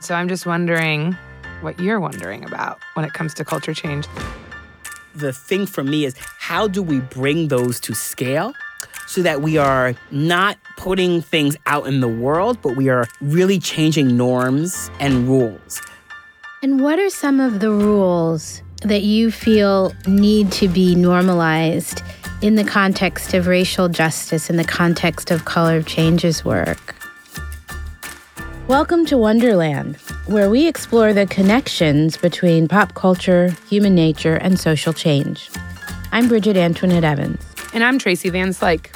So I'm just wondering what you're wondering about when it comes to culture change. The thing for me is how do we bring those to scale so that we are not putting things out in the world, but we are really changing norms and rules. And what are some of the rules that you feel need to be normalized in the context of racial justice, in the context of color changes work? Welcome to Wonderland, where we explore the connections between pop culture, human nature, and social change. I'm Bridget Antoinette Evans. And I'm Tracy Van Slyke.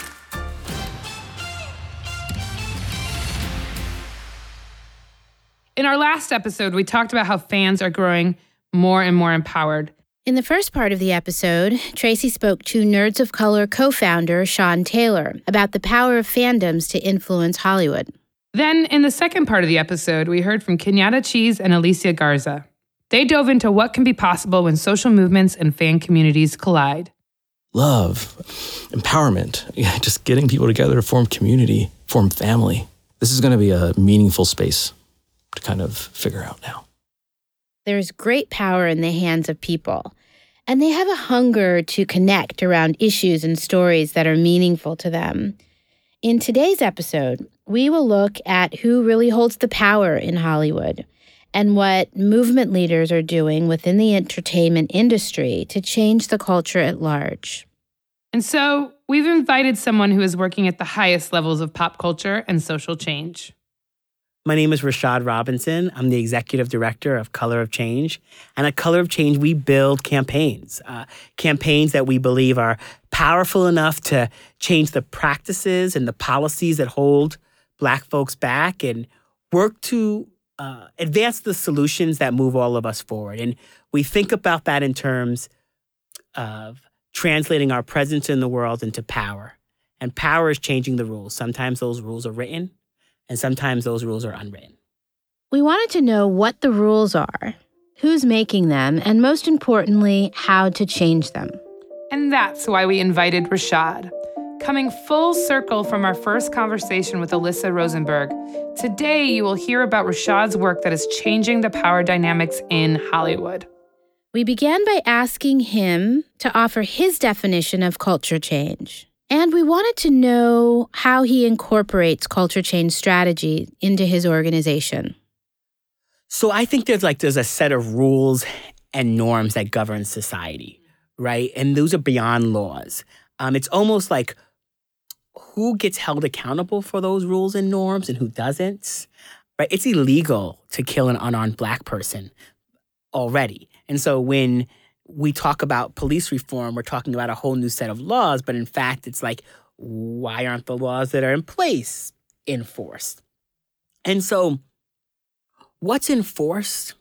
In our last episode, we talked about how fans are growing more and more empowered. In the first part of the episode, Tracy spoke to Nerds of Color co founder Sean Taylor about the power of fandoms to influence Hollywood. Then, in the second part of the episode, we heard from Kenyatta Cheese and Alicia Garza. They dove into what can be possible when social movements and fan communities collide. Love, empowerment, yeah, just getting people together to form community, form family. This is going to be a meaningful space to kind of figure out now. There's great power in the hands of people, and they have a hunger to connect around issues and stories that are meaningful to them. In today's episode, we will look at who really holds the power in Hollywood and what movement leaders are doing within the entertainment industry to change the culture at large. And so, we've invited someone who is working at the highest levels of pop culture and social change. My name is Rashad Robinson. I'm the executive director of Color of Change. And at Color of Change, we build campaigns, uh, campaigns that we believe are powerful enough to change the practices and the policies that hold Black folks back and work to uh, advance the solutions that move all of us forward. And we think about that in terms of translating our presence in the world into power. And power is changing the rules. Sometimes those rules are written, and sometimes those rules are unwritten. We wanted to know what the rules are, who's making them, and most importantly, how to change them. And that's why we invited Rashad. Coming full circle from our first conversation with Alyssa Rosenberg, today you will hear about Rashad's work that is changing the power dynamics in Hollywood. We began by asking him to offer his definition of culture change. And we wanted to know how he incorporates culture change strategy into his organization. So I think there's like there's a set of rules and norms that govern society, right? And those are beyond laws. Um, it's almost like who gets held accountable for those rules and norms and who doesn't. Right? It's illegal to kill an unarmed black person already. And so when we talk about police reform, we're talking about a whole new set of laws, but in fact, it's like, why aren't the laws that are in place enforced? And so, what's enforced,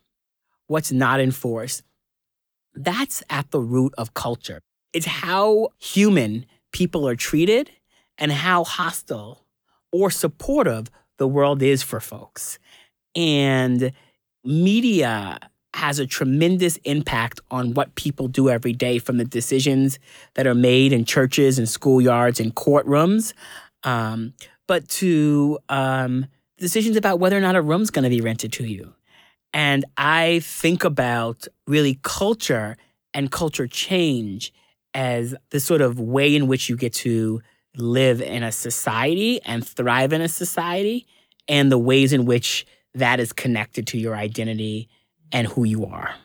what's not enforced, that's at the root of culture. It's how human people are treated and how hostile or supportive the world is for folks. And media has a tremendous impact on what people do every day from the decisions that are made in churches and schoolyards and courtrooms, um, but to um, decisions about whether or not a room's going to be rented to you. And I think about really culture and culture change as the sort of way in which you get to live in a society and thrive in a society, and the ways in which that is connected to your identity and who you are.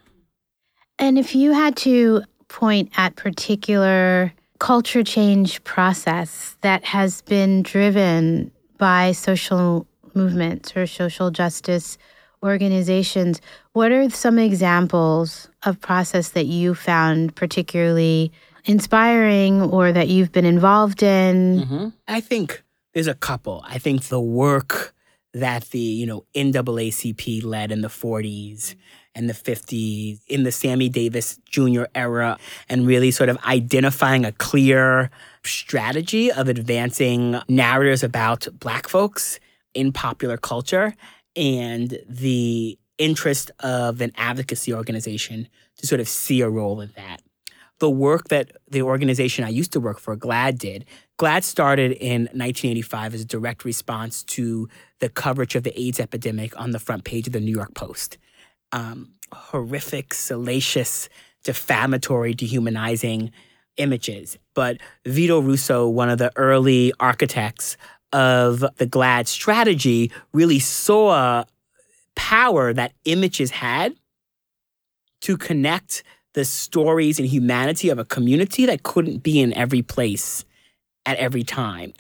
And if you had to point at particular culture change process that has been driven by social movements or social justice organizations, what are some examples of process that you found particularly inspiring or that you've been involved in? Mm-hmm. I think there's a couple. I think the work that the, you know, NAACP led in the 40s mm-hmm. and the 50s in the Sammy Davis Jr. era and really sort of identifying a clear strategy of advancing narratives about black folks in popular culture and the interest of an advocacy organization to sort of see a role in that the work that the organization I used to work for, GLAAD, did GLAAD started in 1985 as a direct response to the coverage of the AIDS epidemic on the front page of the New York Post. Um, horrific, salacious, defamatory, dehumanizing images. But Vito Russo, one of the early architects of the GLAAD strategy, really saw power that images had to connect the stories and humanity of a community that couldn't be in every place at every time.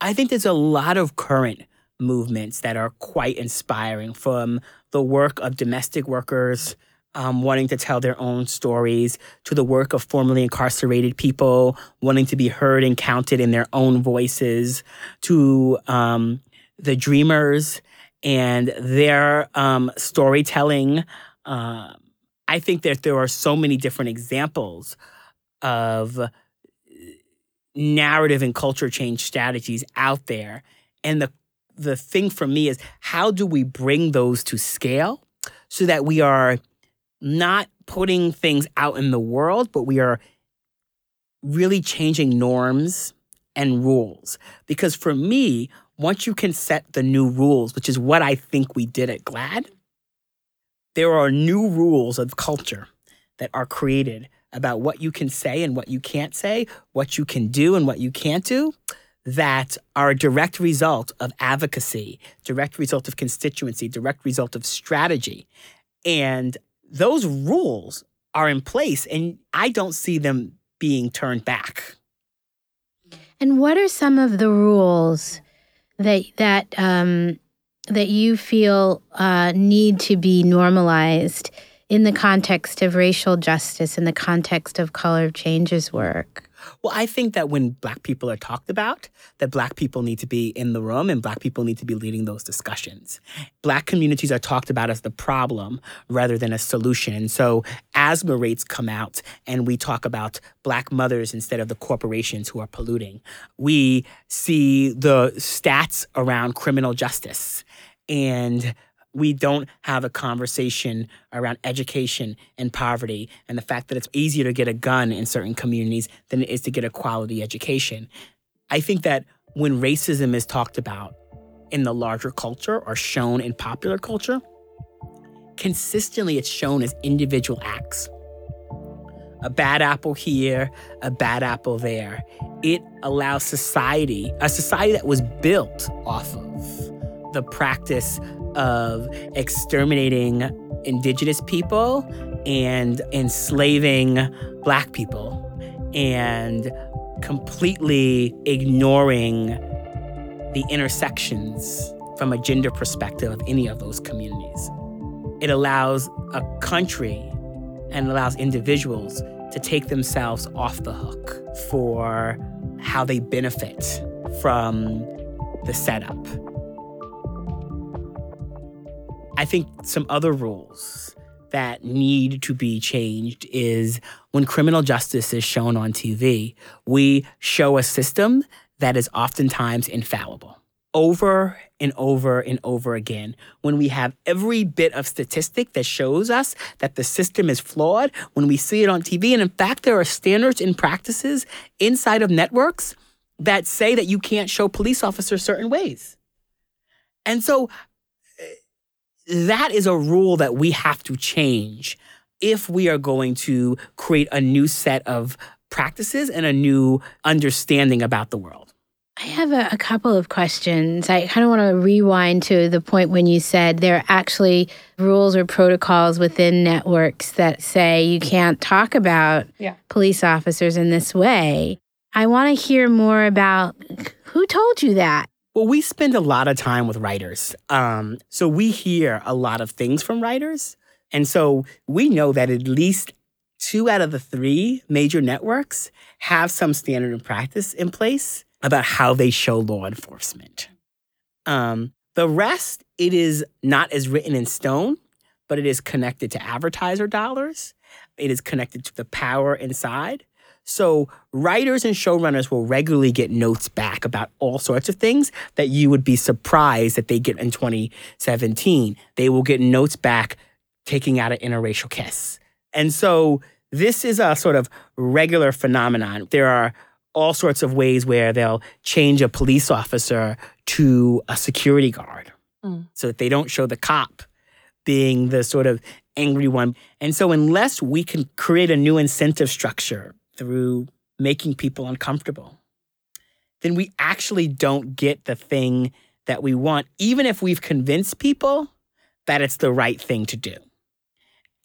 I think there's a lot of current movements that are quite inspiring from the work of domestic workers um, wanting to tell their own stories to the work of formerly incarcerated people wanting to be heard and counted in their own voices to um, the dreamers and their um, storytelling. Uh, I think that there are so many different examples of narrative and culture change strategies out there. And the the thing for me is how do we bring those to scale so that we are not putting things out in the world, but we are really changing norms and rules. Because for me, once you can set the new rules, which is what I think we did at GLAAD, there are new rules of culture that are created about what you can say and what you can't say, what you can do and what you can't do, that are a direct result of advocacy, direct result of constituency, direct result of strategy. And those rules are in place, and I don't see them being turned back. And what are some of the rules that that um, that you feel uh, need to be normalized in the context of racial justice, in the context of color changes work? Well, I think that when Black people are talked about, that Black people need to be in the room and Black people need to be leading those discussions. Black communities are talked about as the problem rather than a solution. And so asthma rates come out and we talk about Black mothers instead of the corporations who are polluting. We see the stats around criminal justice and we don't have a conversation around education and poverty and the fact that it's easier to get a gun in certain communities than it is to get a quality education. I think that when racism is talked about in the larger culture or shown in popular culture, consistently it's shown as individual acts. A bad apple here, a bad apple there. It allows society, a society that was built off of the practice of exterminating indigenous people and enslaving black people and completely ignoring the intersections from a gender perspective of any of those communities. It allows a country and allows individuals to take themselves off the hook for how they benefit from the setup. I think some other rules that need to be changed is when criminal justice is shown on TV, we show a system that is oftentimes infallible. Over and over and over again, when we have every bit of statistic that shows us that the system is flawed, when we see it on TV, and in fact, there are standards and practices inside of networks that say that you can't show police officers certain ways. And so that is a rule that we have to change if we are going to create a new set of practices and a new understanding about the world. I have a, a couple of questions. I kind of want to rewind to the point when you said there are actually rules or protocols within networks that say you can't talk about yeah. police officers in this way. I want to hear more about who told you that? Well, we spend a lot of time with writers. Um, so we hear a lot of things from writers. And so we know that at least two out of the three major networks have some standard and practice in place about how they show law enforcement. Um, the rest, it is not as written in stone, but it is connected to advertiser dollars. It is connected to the power inside. So writers and showrunners will regularly get notes back about all sorts of things that you would be surprised that they get in 2017. They will get notes back taking out an interracial kiss. And so this is a sort of regular phenomenon. There are all sorts of ways where they'll change a police officer to a security guard Mm. so that they don't show the cop being the sort of angry one. And so, unless we can create a new incentive structure through making people uncomfortable, then we actually don't get the thing that we want, even if we've convinced people that it's the right thing to do.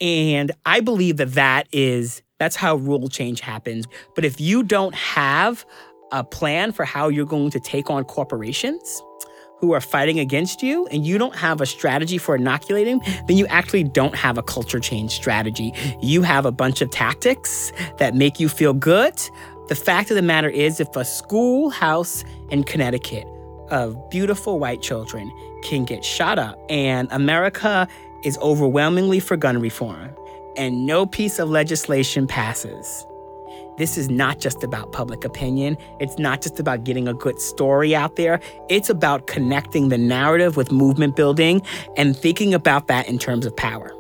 And I believe that that is that's how rule change happens. But if you don't have a plan for how you're going to take on corporations who are fighting against you and you don't have a strategy for inoculating, then you actually don't have a culture change strategy. You have a bunch of tactics that make you feel good. The fact of the matter is, if a schoolhouse in Connecticut of beautiful white children can get shot up and America is overwhelmingly for gun reform and no piece of legislation passes. This is not just about public opinion. It's not just about getting a good story out there. It's about connecting the narrative with movement building and thinking about that in terms of power.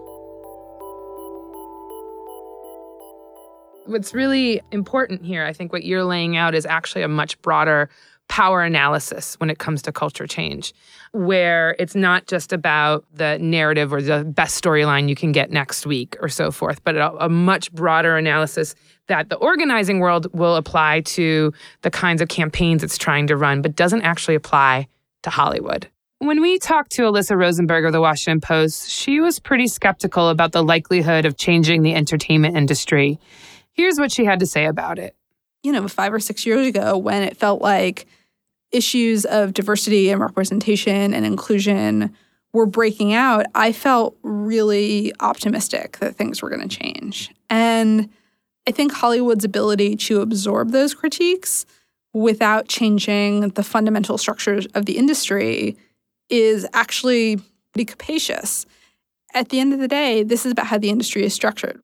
What's really important here, I think what you're laying out is actually a much broader power analysis when it comes to culture change, where it's not just about the narrative or the best storyline you can get next week or so forth, but a, a, much broader analysis that the organizing world will apply to the kinds of campaigns it's trying to run, but doesn't actually apply to Hollywood. When we talked to Alyssa Rosenberg of the Washington Post, she was pretty skeptical about the likelihood of changing the entertainment industry. Here's what she had to say about it. You know, five or six years ago, when it felt like issues of diversity and representation and inclusion were breaking out, I felt really optimistic that things were going to change. And I think Hollywood's ability to absorb those critiques without changing the fundamental structures of the industry is actually pretty capacious. At the end of the day, this is about how the industry is structured.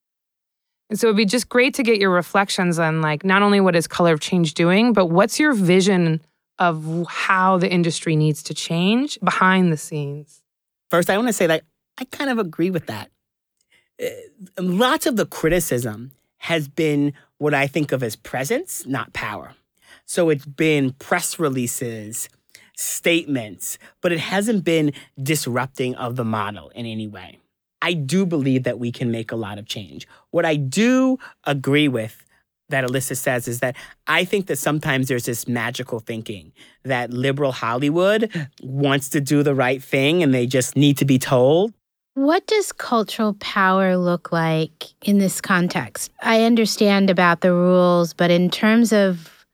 And so it'd be just great to get your reflections on like not only what is Color of Change doing, but what's your vision of how the industry needs to change behind the scenes? First, I want to say that I kind of agree with that. Uh, lots of the criticism has been what I think of as presence, not power. So it's been press releases, statements, but it hasn't been disrupting of the model in any way. I do believe that we can make a lot of change. What I do agree with that Alyssa says is that I think that sometimes there's this magical thinking that liberal Hollywood wants to do the right thing and they just need to be told. What does cultural power look like in this context? I understand about the rules, but in terms of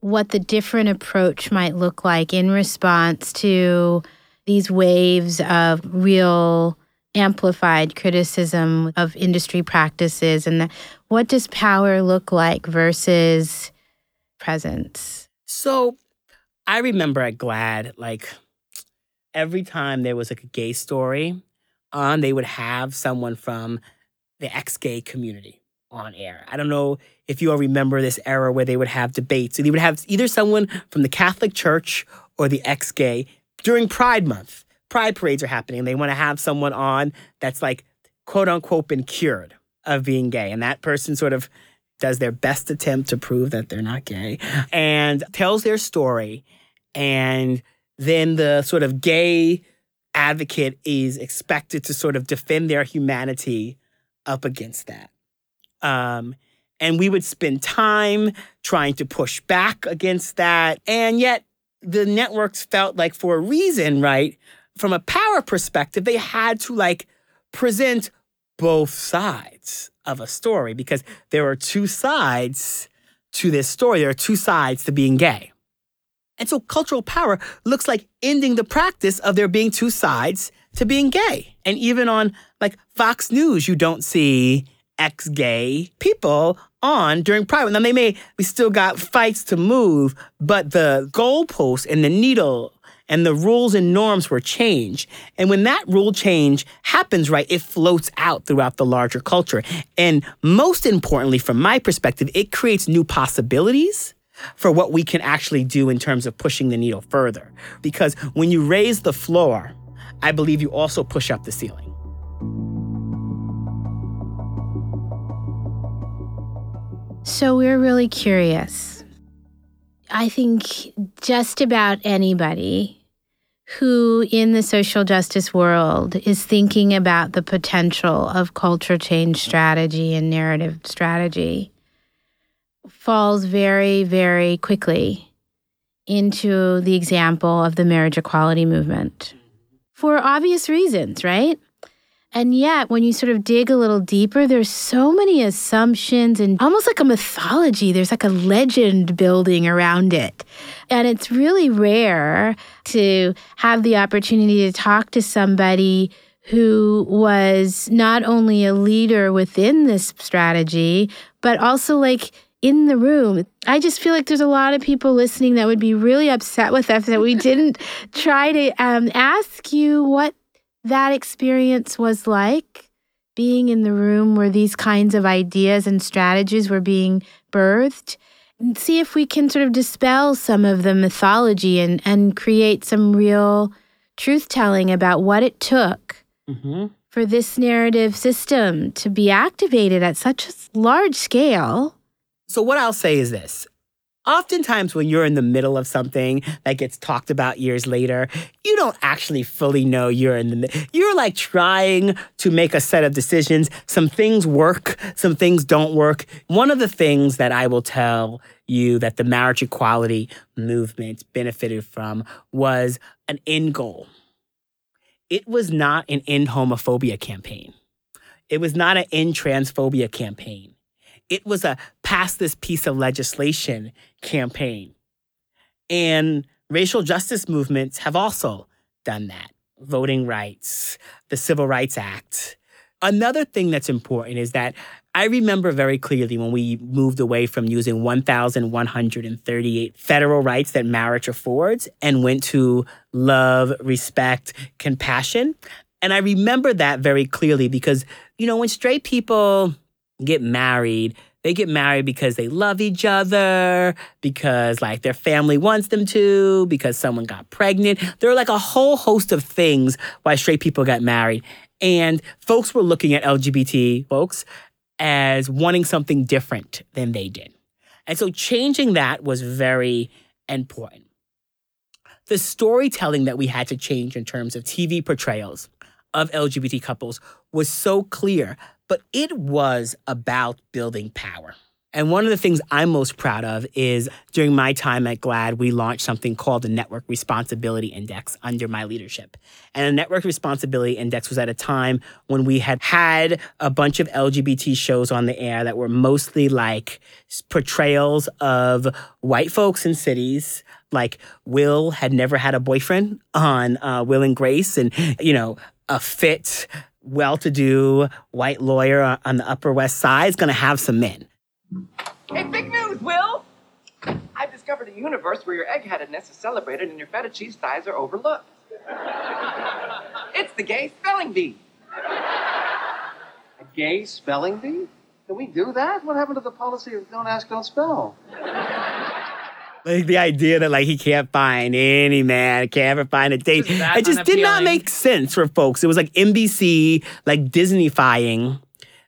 what the different approach might look like in response to these waves of real amplified criticism of industry practices and the, what does power look like versus presence? So i remember at GLAAD like every time there was like a gay story on they would have someone from the ex-gay community on air. I don't know if you all remember this era where they would have debates so they would have either someone from the catholic church or the ex-gay during pride month pride parades are happening. They want to have someone on that's like quote unquote been cured of being gay. And that person sort of does their best attempt to prove that they're not gay and tells their story. And then the sort of gay advocate is expected to sort of defend their humanity up against that. Um, and we would spend time trying to push back against that. And yet the networks felt like for a reason, right? From a power perspective, they had to like present both sides of a story because there are two sides to this story. There are two sides to being gay. And so cultural power looks like ending the practice of there being two sides to being gay. And even on like Fox News, you don't see ex gay people on during Pride. Now they may, we still got fights to move, but the goalpost and the needle and the rules and norms were changed. And when that rule change happens, right, it floats out throughout the larger culture. And most importantly, from my perspective, it creates new possibilities for what we can actually do in terms of pushing the needle further. Because when you raise the floor, I believe you also push up the ceiling. So we're really curious I think just about anybody who in the social justice world is thinking about the potential of culture change strategy and narrative strategy falls very, very quickly into the example of the marriage equality movement for obvious reasons, right? And yet, when you sort of dig a little deeper, there's so many assumptions and almost like a mythology. There's like a legend building around it. And it's really rare to have the opportunity to talk to somebody who was not only a leader within this strategy, but also like in the room. I just feel like there's a lot of people listening that would be really upset with us that we didn't try to um, ask you what that experience was like being in the room where these kinds of ideas and strategies were being birthed and see if we can sort of dispel some of the mythology and, and create some real truth telling about what it took mm-hmm. for this narrative system to be activated at such a large scale. So, what I'll say is this Oftentimes, when you're in the middle of something that gets talked about years later, you don't actually fully know you're in the You're like trying to make a set of decisions. Some things work, some things don't work. One of the things that I will tell you that the marriage equality movement benefited from was an end goal. It was not an end homophobia campaign. It was not an end transphobia campaign it was a pass this piece of legislation campaign. And racial justice movements have also done that. Voting rights, the Civil Rights Act. Another thing that's important is that I remember very clearly when we moved away from using 1,138 federal rights that marriage affords and went to love, respect, compassion. And I remember that very clearly because, you know, when straight people get married, they get married because they love each other, because like their family wants them to, because someone got pregnant. There are like a whole host of things why straight people got married. And folks were looking at LGBT folks as wanting something different than they did. And so changing that was very important. The storytelling that we had to change in terms of TV portrayals of LGBT couples was so clear but it was about building power. And one of the things I'm most proud of is during my time at GLAAD, we launched something called the Network Responsibility Index under my leadership. And the Network Responsibility Index was at a time when we had had a bunch of LGBT shows on the air that were mostly like portrayals of white folks in cities. Like Will had never had a boyfriend on uh, Will and Grace, and you know, a fit well to do white lawyer on the Upper West Side is going to have some men. Hey, big news, Will! I've discovered a universe where your eggheadedness is celebrated and your feta cheese thighs are overlooked. it's the gay spelling bee. A gay spelling bee? Can we do that? What happened to the policy of don't ask, don't spell? Like the idea that like he can't find any man, can't ever find a date. It just did not make sense for folks. It was like NBC like Disneyfying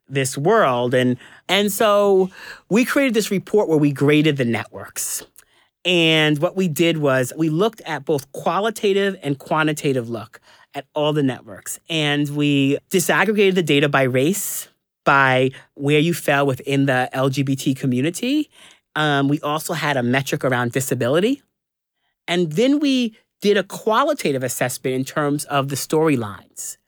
this world. And and so we created this report where we graded the networks. And what we did was we looked at both qualitative and quantitative look at all the networks. And we disaggregated the data by race, by where you fell within the LGBT community, um, we also had a metric around disability. And then we did a qualitative assessment in terms of the storylines.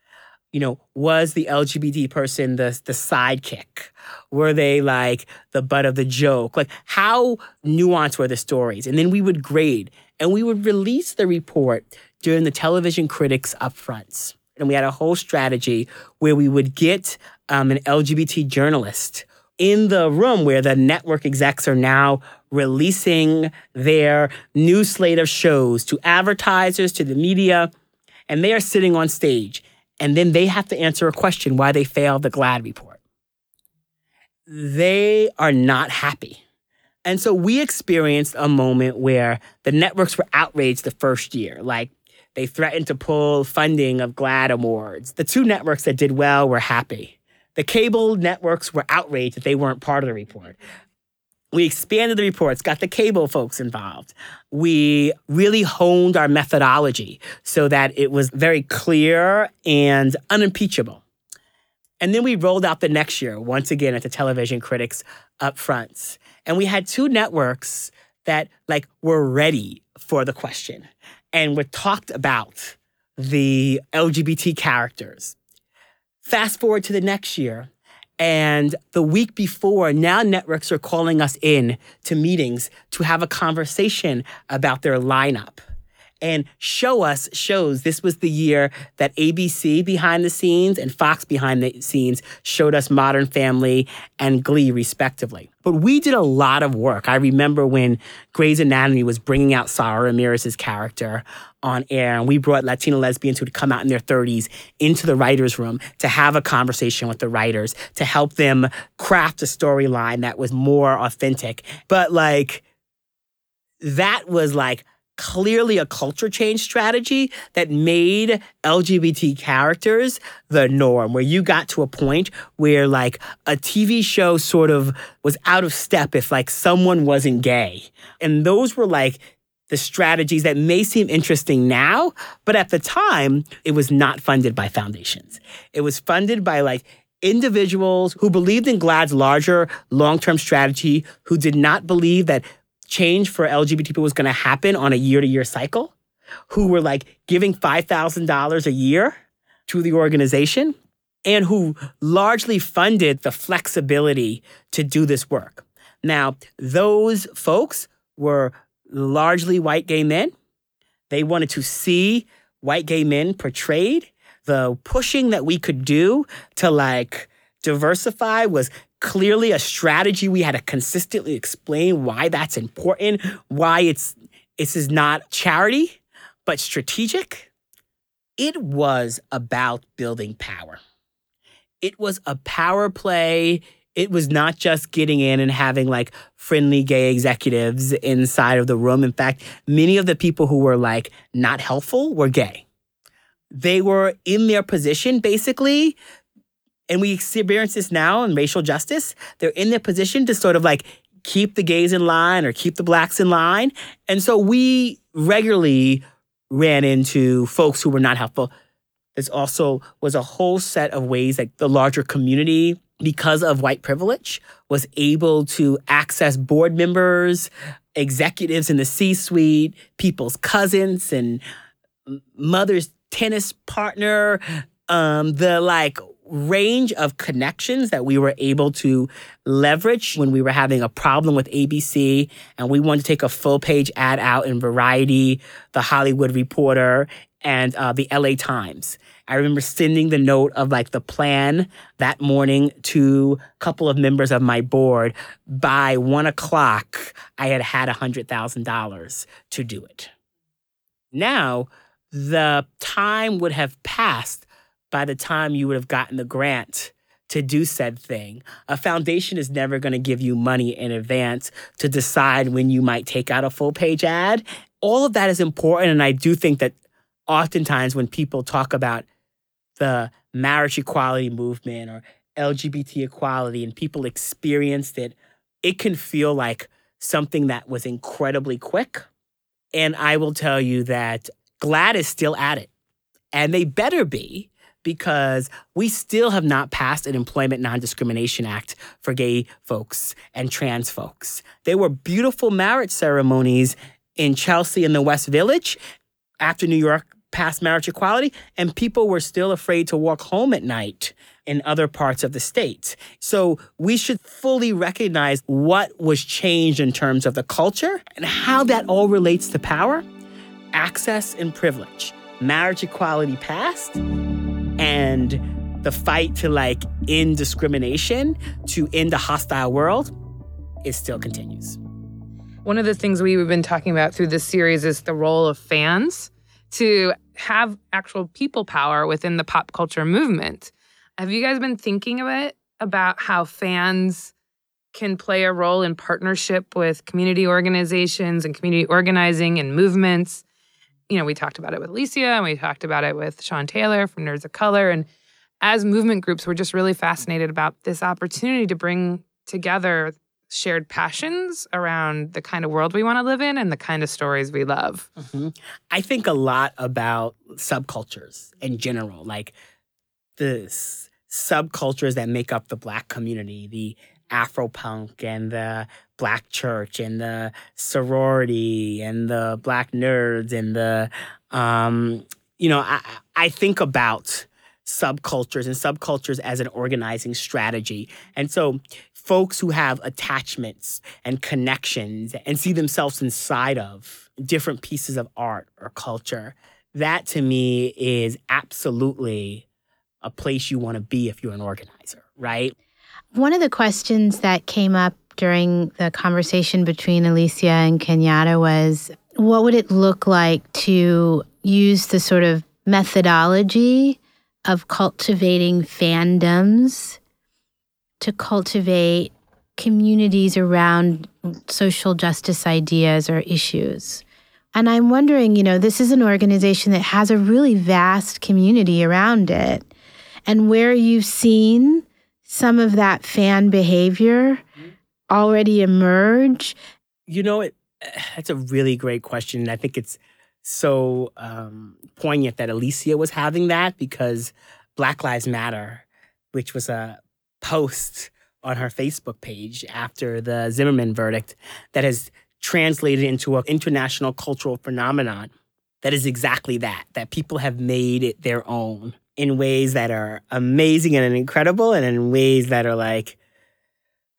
You know, was the LGBT person the, the sidekick? Were they like the butt of the joke? Like, how nuanced were the stories? And then we would grade and we would release the report during the television critics upfronts. And we had a whole strategy where we would get um, an LGBT journalist in the room where the network execs are now releasing their new slate of shows to advertisers, to the media, and they are sitting on stage. And then they have to answer a question why they failed the GLAAD report. They are not happy. And so we experienced a moment where the networks were outraged the first year. Like they threatened to pull funding of GLAAD awards. The two networks that did well were happy. The cable networks were outraged that they weren't part of the report. We expanded the reports, got the cable folks involved. We really honed our methodology so that it was very clear and unimpeachable. And then we rolled out the next year, once again at the television critics up front. And we had two networks that like were ready for the question and were talked about the LGBT characters. Fast forward to the next year, and the week before, now networks are calling us in to meetings to have a conversation about their lineup and show us shows. This was the year that ABC behind the scenes and Fox behind the scenes showed us Modern Family and Glee, respectively. But we did a lot of work. I remember when Grey's Anatomy was bringing out Sara Ramirez's character on air, and we brought Latina lesbians who had come out in their 30s into the writer's room to have a conversation with the writers to help them craft a storyline that was more authentic. But like, that was like, clearly a culture change strategy that made LGBT characters the norm, where you got to a point where like a TV show sort of was out of step if like someone wasn't gay. And those were like the strategies that may seem interesting now, but at the time, it was not funded by foundations. It was funded by like individuals who believed in GLAAD's larger long term strategy, who did not believe that change for LGBT people was going to happen on a year to year cycle, who were like giving $5,000 a year to the organization, and who largely funded the flexibility to do this work. Now, those folks were largely white gay men. They wanted to see white gay men portrayed. The pushing that we could do to like diversify was clearly a strategy we had to consistently explain why that's important, why it's this is not charity, but strategic. It was about building power. It was a power play. It was not just getting in and having like friendly gay executives inside of the room. In fact, many of the people who were like not helpful were gay. They were in their position basically and we experience this now in racial justice. They're in their position to sort of like keep the gays in line or keep the blacks in line. And so we regularly ran into folks who were not helpful. There's also was a whole set of ways that the larger community, because of white privilege, was able to access board members, executives in the C-suite, people's cousins and mother's tennis partner, um, the like range of connections that we were able to leverage when we were having a problem with ABC and we wanted to take a full page ad out in Variety, The Hollywood Reporter, and uh, the LA Times. I remember sending the note of like the plan that morning to a couple of members of my board. By one o'clock, I had had $100,000 to do it. Now, the time would have passed by the time you would have gotten the grant to do said thing. A foundation is never going to give you money in advance to decide when you might take out a full page ad. All of that is important. And I do think that oftentimes when people talk about the marriage equality movement or LGBT equality and people experienced it, it can feel like something that was incredibly quick. And I will tell you that GLAAD is still at it. And they better be because we still have not passed an Employment Non Discrimination Act for gay folks and trans folks. There were beautiful marriage ceremonies in Chelsea in the West Village after New York passed marriage equality, and people were still afraid to walk home at night in other parts of the state. So we should fully recognize what was changed in terms of the culture and how that all relates to power, access, and privilege. Marriage equality passed and the fight to like end discrimination, to end a hostile world, it still continues. One of the things we've been talking about through this series is the role of fans to have actual people power within the pop culture movement. Have you guys been thinking of it about how fans can play a role in partnership with community organizations and community organizing and movements you know, we talked about it with Alicia and we talked about it with Sean Taylor from Nerds of Color. And as movement groups, we're just really fascinated about this opportunity to bring together shared passions around the kind of world we want to live in and the kind of stories we love. Mhm. I think a lot about subcultures in general, like the s- subcultures that make up the Black community, the Afropunk and the Black church and the sorority and the Black nerds and the, um, you know, I, I think about subcultures and subcultures as an organizing strategy. And so folks who have attachments and connections and see themselves inside of different pieces of art or culture, that to me is absolutely a place you want to be if you're an organizer, right? One of the questions that came up during the conversation between Alicia and Kenyatta was what would it look like to use the sort of methodology of cultivating fandoms to cultivate communities around social justice ideas or issues? And I'm wondering, you know, this is an organization that has a really vast community around it. And where you've seen some of that fan behavior already emerge? You know, it, that's a really great question. And I think it's so um, poignant that Alicia was having that because Black Lives Matter, which was a post on her Facebook page after the Zimmerman verdict that has translated into an international cultural phenomenon that is exactly that, that people have made it their own in ways that are amazing and incredible and in ways that are like,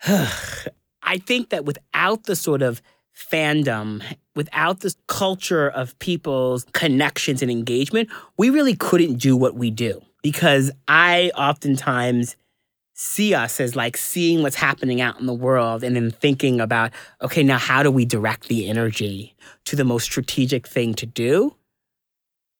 I think that without the sort of fandom, without the culture of people's connections and engagement, we really couldn't do what we do. Because I oftentimes see us as like seeing what's happening out in the world and then thinking about, okay, now how do we direct the energy to the most strategic thing to do?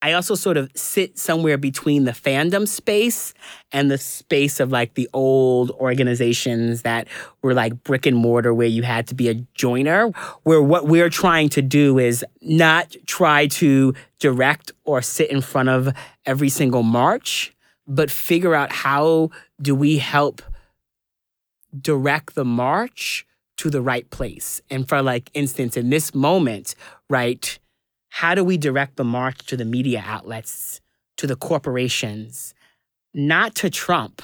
I also sort of sit somewhere between the fandom space and the space of like the old organizations that were like brick and mortar where you had to be a joiner, where what we're trying to do is not try to direct or sit in front of every single march, but figure out how do we help direct the march to the right place. And for like instance, in this moment, right, how do we direct the march to the media outlets, to the corporations, not to Trump,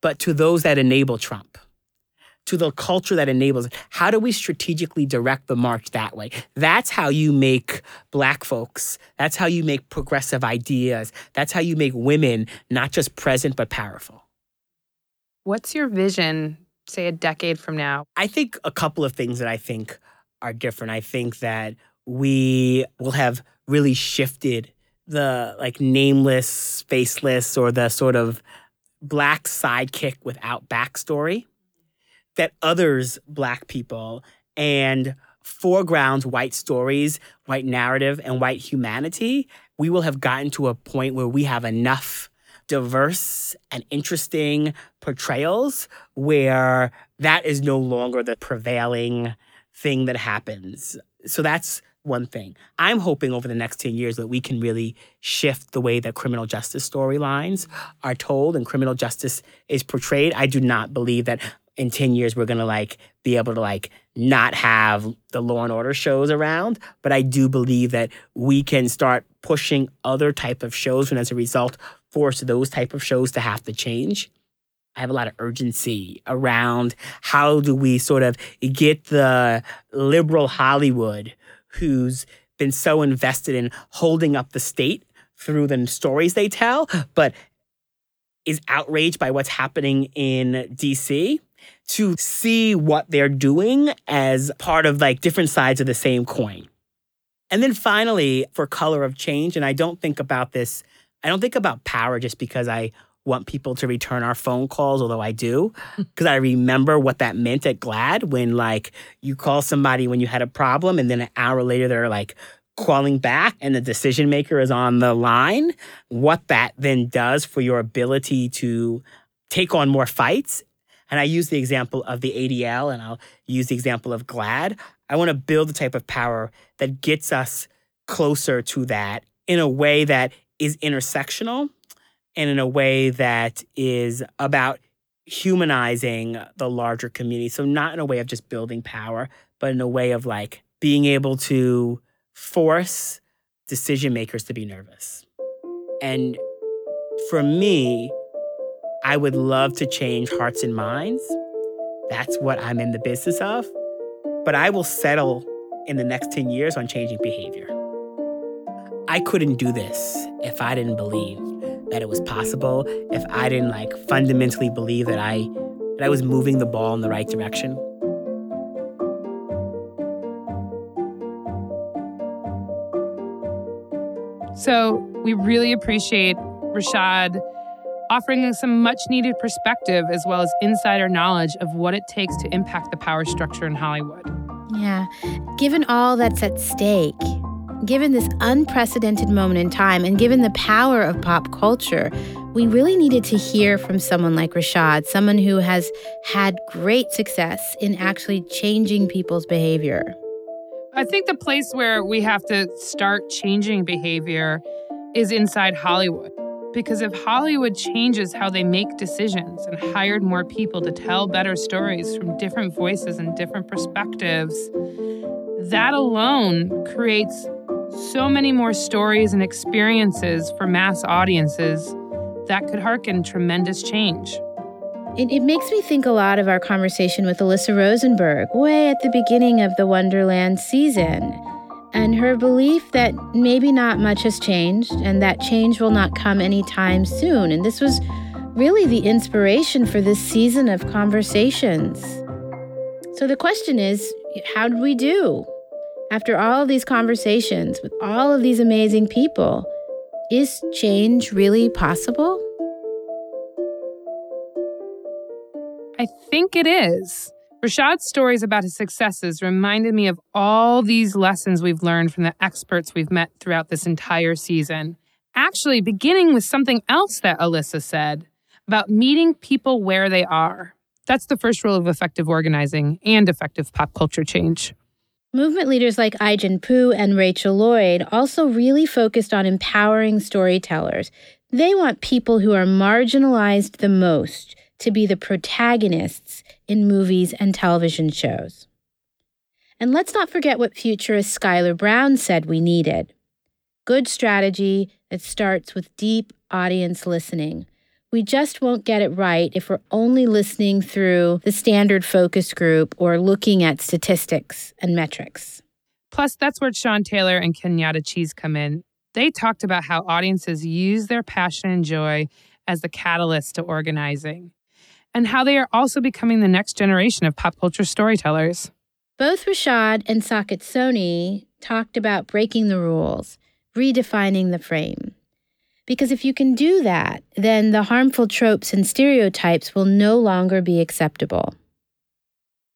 but to those that enable Trump, to the culture that enables it? How do we strategically direct the march that way? That's how you make Black folks, that's how you make progressive ideas, that's how you make women not just present, but powerful. What's your vision, say a decade from now? I think a couple of things that I think are different. I think that we will have really shifted the like nameless, faceless, or the sort of black sidekick without backstory that others black people and foregrounds white stories, white narrative, and white humanity, we will have gotten to a point where we have enough diverse and interesting portrayals where that is no longer the prevailing thing that happens. So that's one thing. I'm hoping over the next 10 years that we can really shift the way that criminal justice storylines are told and criminal justice is portrayed. I do not believe that in 10 years we're going to like be able to like not have the law and order shows around, but I do believe that we can start pushing other type of shows and as a result force those type of shows to have to change. I have a lot of urgency around how do we sort of get the liberal Hollywood who's been so invested in holding up the state through the stories they tell, but is outraged by what's happening in DC to see what they're doing as part of like different sides of the same coin. And then finally, for color of change, and I don't think about this, I don't think about power just because I want people to return our phone calls, although I do, because I remember what that meant at GLAAD when like you call somebody when you had a problem and then an hour later they're like calling back and the decision maker is on the line, what that then does for your ability to take on more fights. And I use the example of the ADL and I'll use the example of GLAAD. I want to build the type of power that gets us closer to that in a way that is intersectional and in a way that is about humanizing the larger community. So, not in a way of just building power, but in a way of like being able to force decision makers to be nervous. And for me, I would love to change hearts and minds. That's what I'm in the business of. But I will settle in the next 10 years on changing behavior. I couldn't do this if I didn't believe that it was possible, if I didn't like fundamentally believe that I that I was moving the ball in the right direction. So we really appreciate Rashad offering some much needed perspective as well as insider knowledge of what it takes to impact the power structure in Hollywood. Yeah. Given all that's at stake, given this unprecedented moment in time, and given the power of pop culture, we really needed to hear from someone like Rashad, someone who has had great success in actually changing people's behavior. I think the place where we have to start changing behavior is inside Hollywood. Because if Hollywood changes how they make decisions and hired more people to tell better stories from different voices and different perspectives, that alone creates so many more stories and experiences for mass audiences that could hearken tremendous change. It, it, makes me think a lot of our conversation with Alyssa Rosenberg way at the beginning of the Wonderland season and her belief that maybe not much has changed and that change will not come anytime soon. And this was really the inspiration for this season of conversations. So the question is how did we do? After all of these conversations with all of these amazing people, is change really possible? I think it is. Rashad's stories about his successes reminded me of all these lessons we've learned from the experts we've met throughout this entire season. Actually, beginning with something else that Alyssa said about meeting people where they are. That's the first rule of effective organizing and effective pop culture change. Movement leaders like Ai-jen Poo and Rachel Lloyd also really focused on empowering storytellers. They want people who are marginalized the most to be the protagonists in movies and television shows. And let's not forget what futurist Skylar Brown said we needed good strategy that starts with deep audience listening. We just won't get it right if we're only listening through the standard focus group or looking at statistics and metrics. Plus, that's where Sean Taylor and Kenyatta Cheese come in. They talked about how audiences use their passion and joy as the catalyst to organizing and how they are also becoming the next generation of pop culture storytellers. Both Rashad and Saket Soni talked about breaking the rules, redefining the frame. Because if you can do that, then the harmful tropes and stereotypes will no longer be acceptable.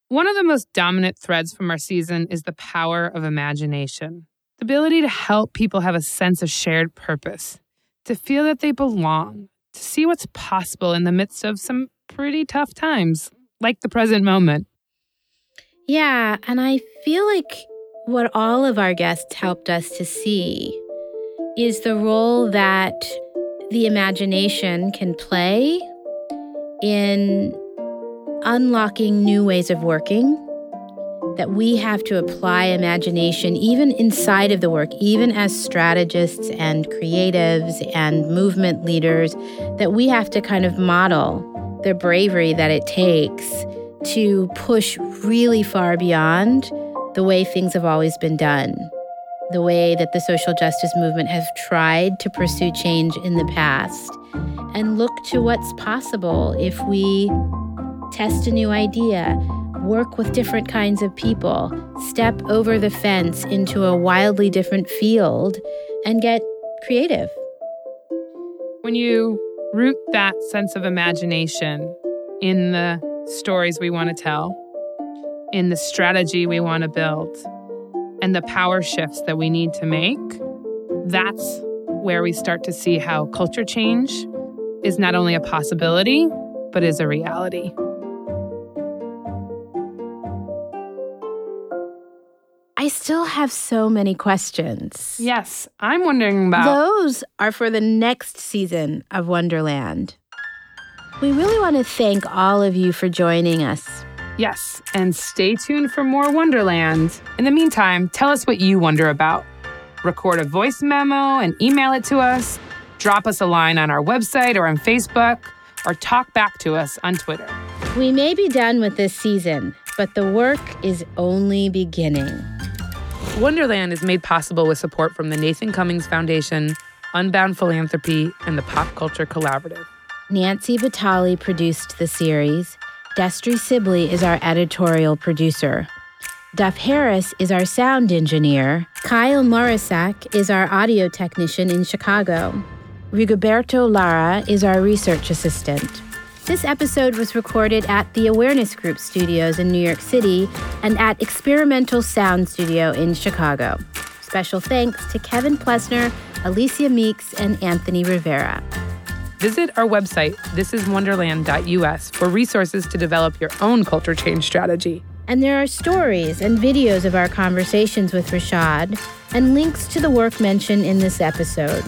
One of the most dominant threads from our season is the power of imagination the ability to help people have a sense of shared purpose, to feel that they belong, to see what's possible in the midst of some pretty tough times, like the present moment. Yeah, and I feel like what all of our guests helped us to see is the role that the imagination can play in unlocking new ways of working. That we have to apply imagination even inside of the work, even as strategists and creatives and movement leaders, that we have to kind of model the bravery that it takes to push really far beyond the way things have always been done, the way that the social justice movement has tried to pursue change in the past, and look to what's possible if we test a new idea, work with different kinds of people, step over the fence into a wildly different field, and get creative. When you root that sense of imagination in the stories we want to tell, in the strategy we want to build, and the power shifts that we need to make, that's where we start to see how culture change is not only a possibility, but is a reality. I still have so many questions. Yes, I'm wondering about. Those are for the next season of Wonderland. We really want to thank all of you for joining us. Yes, and stay tuned for more Wonderland. In the meantime, tell us what you wonder about. Record a voice memo and email it to us. Drop us a line on our website or on Facebook, or talk back to us on Twitter. We may be done with this season, but the work is only beginning. Wonderland is made possible with support from the Nathan Cummings Foundation, Unbound Philanthropy, and the Pop Culture Collaborative. Nancy Batali produced the series. Destry Sibley is our editorial producer. Duff Harris is our sound engineer. Kyle Morisak is our audio technician in Chicago. Rigoberto Lara is our research assistant. This episode was recorded at the Awareness Group studios in New York City and at Experimental Sound Studio in Chicago. Special thanks to Kevin Plesner, Alicia Meeks, and Anthony Rivera. Visit our website, thisiswonderland.us, for resources to develop your own culture change strategy. And there are stories and videos of our conversations with Rashad and links to the work mentioned in this episode.